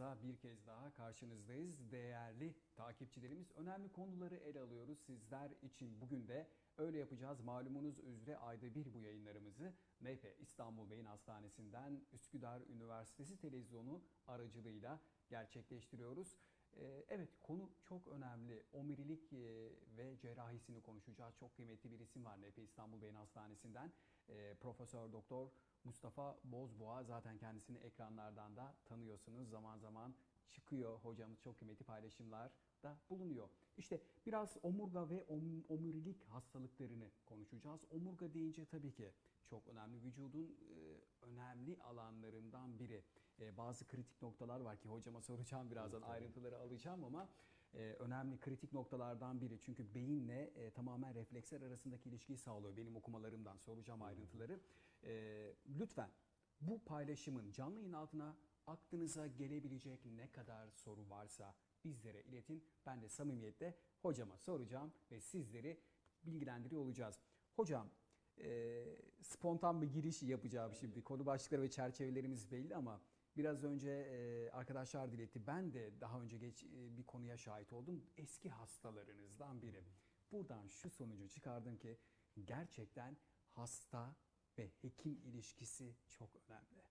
programımıza bir kez daha karşınızdayız. Değerli takipçilerimiz önemli konuları ele alıyoruz sizler için. Bugün de öyle yapacağız. Malumunuz üzere ayda bir bu yayınlarımızı MHP İstanbul Beyin Hastanesi'nden Üsküdar Üniversitesi Televizyonu aracılığıyla gerçekleştiriyoruz. Ee, Evet konu çok önemli. Omurilik e, ve cerrahisini konuşacağız. Çok kıymetli bir isim var MHP İstanbul Beyin Hastanesi'nden. Ee, Profesör Doktor Mustafa Bozboğa zaten kendisini ekranlardan da tanıyorsunuz. Zaman zaman çıkıyor hocamız çok kıymetli paylaşımlar da bulunuyor. İşte biraz omurga ve om- omurilik hastalıklarını konuşacağız. Omurga deyince tabii ki çok önemli. Vücudun e, önemli alanlarından biri. E, bazı kritik noktalar var ki hocama soracağım birazdan Tabii. ayrıntıları alacağım ama e, önemli kritik noktalardan biri. Çünkü beyinle e, tamamen refleksler arasındaki ilişkiyi sağlıyor. Benim okumalarımdan soracağım ayrıntıları. E, lütfen bu paylaşımın canlı yayın altına aklınıza gelebilecek ne kadar soru varsa bizlere iletin. Ben de samimiyetle hocama soracağım ve sizleri bilgilendiriyor olacağız. Hocam e, spontan bir giriş yapacağım şimdi. Konu başlıkları ve çerçevelerimiz belli ama biraz önce e, arkadaşlar diletti. Ben de daha önce geç e, bir konuya şahit oldum. Eski hastalarınızdan biri. Buradan şu sonucu çıkardım ki gerçekten hasta ve hekim ilişkisi çok önemli.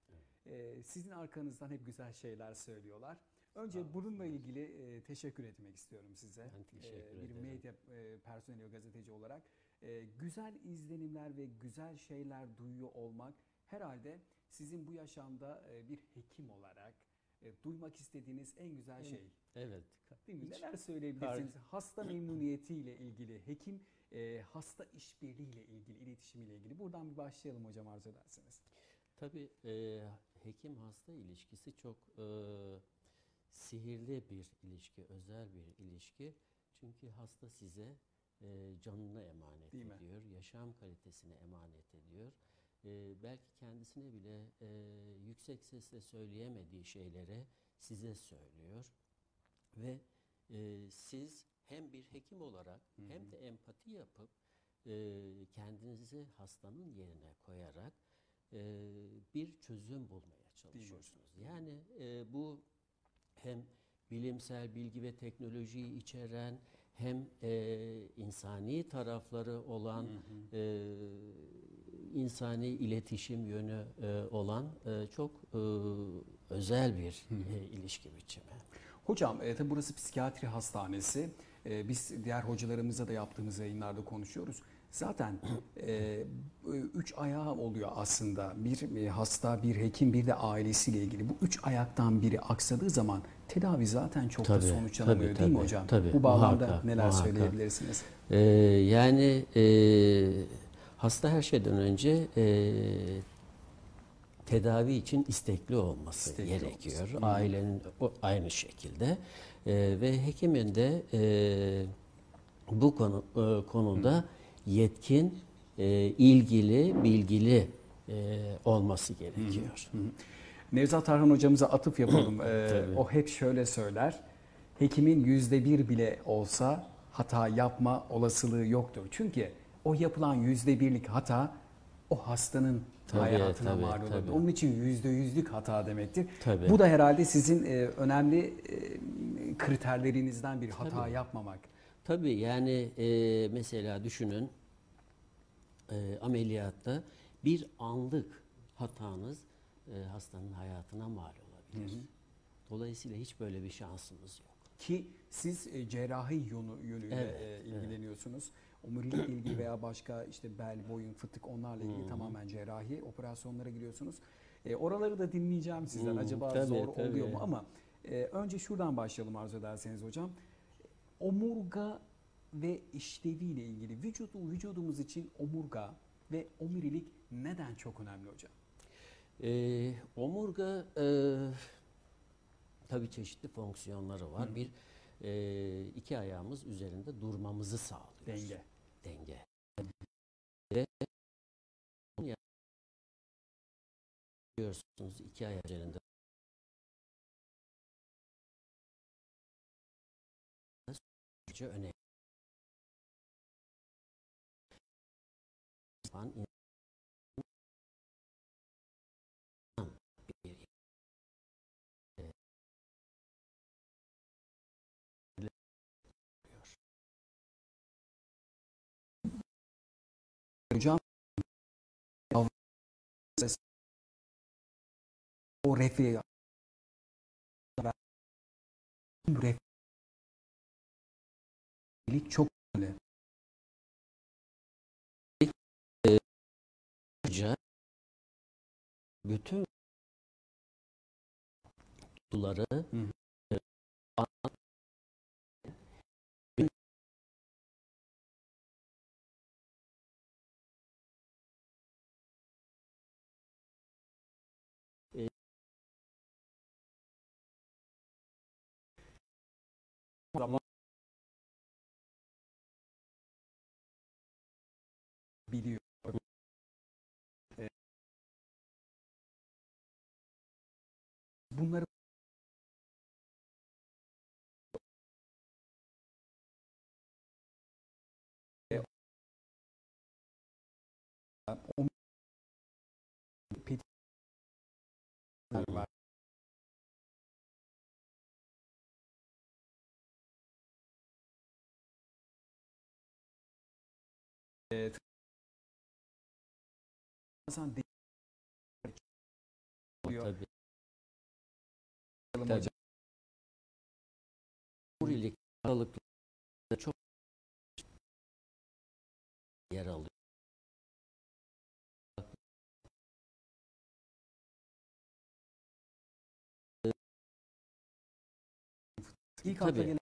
E, sizin arkanızdan hep güzel şeyler söylüyorlar. Önce Sağ bununla ilgili e, teşekkür etmek istiyorum size. Ben teşekkür E, bir ederim. medya e, personeli ve gazeteci olarak e, güzel izlenimler ve güzel şeyler duyuyor olmak herhalde sizin bu yaşamda e, bir hekim olarak e, duymak istediğiniz en güzel şey. Evet. Değil mi? Hiç- Neler söyleyebilirsiniz? Hasta memnuniyetiyle ilgili, hekim e, hasta işbirliğiyle ilgili, iletişimiyle ilgili. Buradan bir başlayalım hocam arzu ederseniz. Tabii e, hekim hasta ilişkisi çok e, sihirli bir ilişki, özel bir ilişki. Çünkü hasta size e, canını emanet Değil mi? ediyor, yaşam kalitesini emanet ediyor. E, belki kendisine bile e, yüksek sesle söyleyemediği şeyleri size söylüyor. Ve e, siz hem bir hekim olarak Hı hı. hem de empati yapıp e, kendinizi hastanın yerine koyarak e, bir çözüm bulmaya çalışıyorsunuz. Yani e, bu hem bilimsel bilgi ve teknolojiyi içeren hem e, insani tarafları olan e, insani iletişim yönü e, olan e, çok e, özel bir e, ilişki biçimi. Hocam e, tabi burası psikiyatri hastanesi. E, biz diğer hocalarımızla da yaptığımız yayınlarda konuşuyoruz. Zaten e, üç ayağı oluyor aslında. Bir e, hasta, bir hekim, bir de ailesiyle ilgili. Bu üç ayaktan biri aksadığı zaman tedavi zaten çok da Tabii, sonuçlanamıyor tabii, değil mi tabii, hocam? tabii. Bu bağlamda Muhakkak, neler muhakkak. söyleyebilirsiniz? Ee, yani e, hasta her şeyden önce e, tedavi için istekli olması İstekli gerekiyor. olması. Hı. Ailenin o, aynı şekilde E, ve hekimin de e, bu konu e, konuda yetkin, e, ilgili, bilgili e, olması gerekiyor. Nevzat Tarhan hocamıza atıf yapalım. Ee, o hep şöyle söyler. Hekimin yüzde bir bile olsa hata yapma olasılığı yoktur. Çünkü o yapılan yüzde birlik hata o hastanın Tabii, hayatına tabii, mal olabilir. Onun için yüzde yüzlük hata demektir. Tabii. Bu da herhalde sizin e, önemli e, kriterlerinizden bir hata Tabii. yapmamak. Tabii yani e, mesela düşünün e, ameliyatta bir anlık hatanız e, hastanın hayatına mal olabilir. Dolayısıyla hiç böyle bir şansımız yok. Ki siz e, cerrahi yönü, yönüyle Evet, e, ilgileniyorsunuz. Omurilik ilgili veya başka işte bel, boyun, fıtık onlarla ilgili tamamen cerrahi operasyonlara giriyorsunuz. E, oraları da dinleyeceğim sizden. Hı, Acaba tabii, zor tabii. oluyor mu ama e, önce şuradan başlayalım arzu ederseniz hocam. Omurga ve işleviyle ilgili vücudu vücudumuz için omurga ve omurilik neden çok önemli hocam? E, omurga e, tabii çeşitli fonksiyonları var. Bir e, iki ayağımız üzerinde durmamızı sağlıyor. Denge. Denge. Ve biliyorsunuz iki ayak üzerinde önemli. yapan insan bir ee, Hocam o refi refilik çok önemli. Bütün suları biliyor. Bunları var. Oluyor. tabii Bakalım Tabii. hocam. Omurilik aralıklarında çok yer alıyor. İlk Tabii. gelen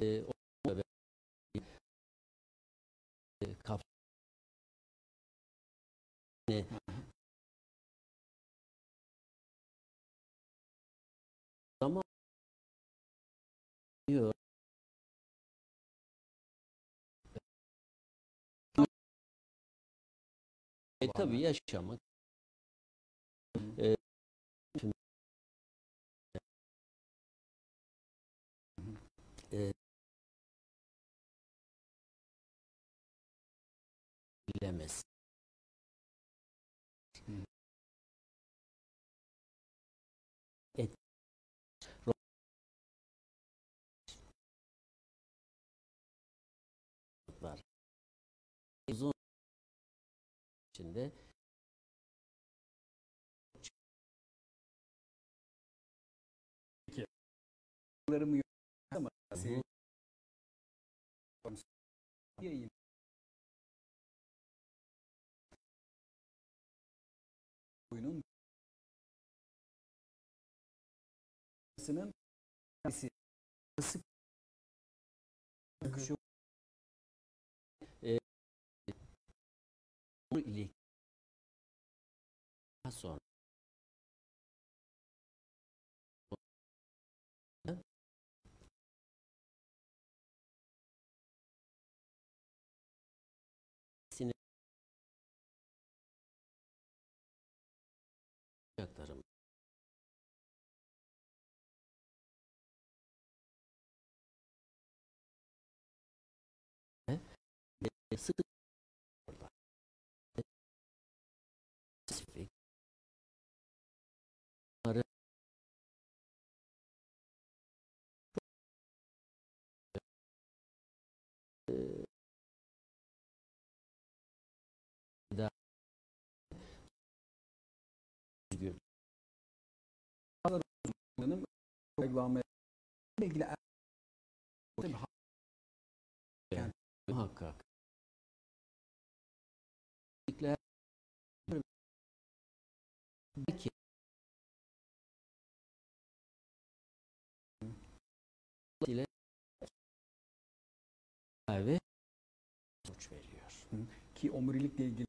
e, o kap ne? Zaman diyor. E tabii yaşamak. E, e, Hı. Et, var. Uzun içinde yok ama oyunun sının sık şu bu ile sonra sık. Spesifik uygulanmaya ile ilgili Muhakkak. Belki ile kahve sonuç veriyor. ki omurilikle ilgili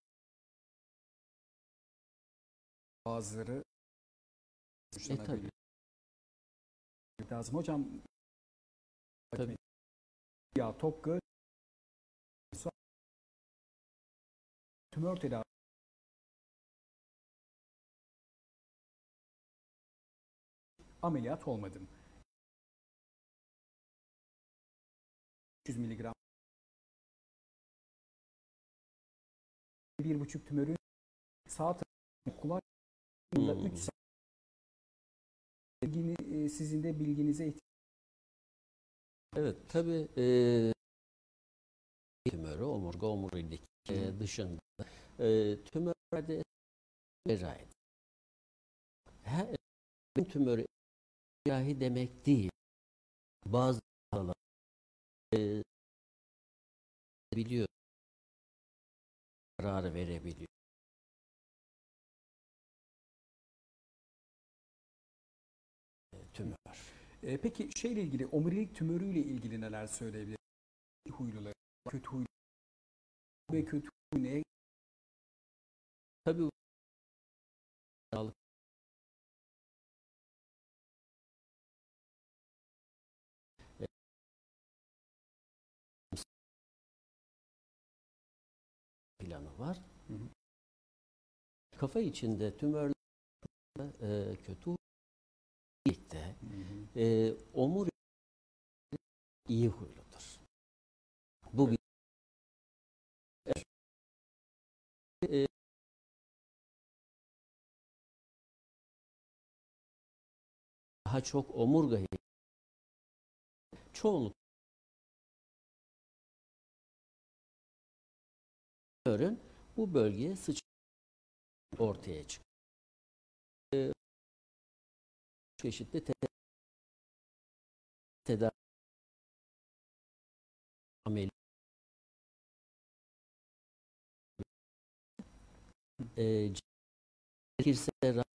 bazıları E tabii. lazım. Hocam Tabii. ya tok tümör tedavi ameliyat olmadım. 100 miligram bir buçuk tümörün sağ kulak Hmm. 3 e, sizin de bilginize ihtiyaç Evet tabii e, tümörü omurga omurilik e, dışında e, tümörlerde cerrahi. Her tümörü cerrahi demek değil. Bazı hastalar e, biliyor kararı verebiliyor. Tümör. E, peki şeyle ilgili omurilik tümörüyle ilgili neler söyleyebilir? Huyluları, kötü huylu ve kötü huy bu- sağlık planı var. Hı hı. Kafa içinde tümörler e, kötü birlikte e, omur iyi huyludur. Daha çok omurgayı çoğunluk tümörün bu bölgeye sıç ortaya çıkıyor. E, çeşitli te tedavi ameli e, gerekirse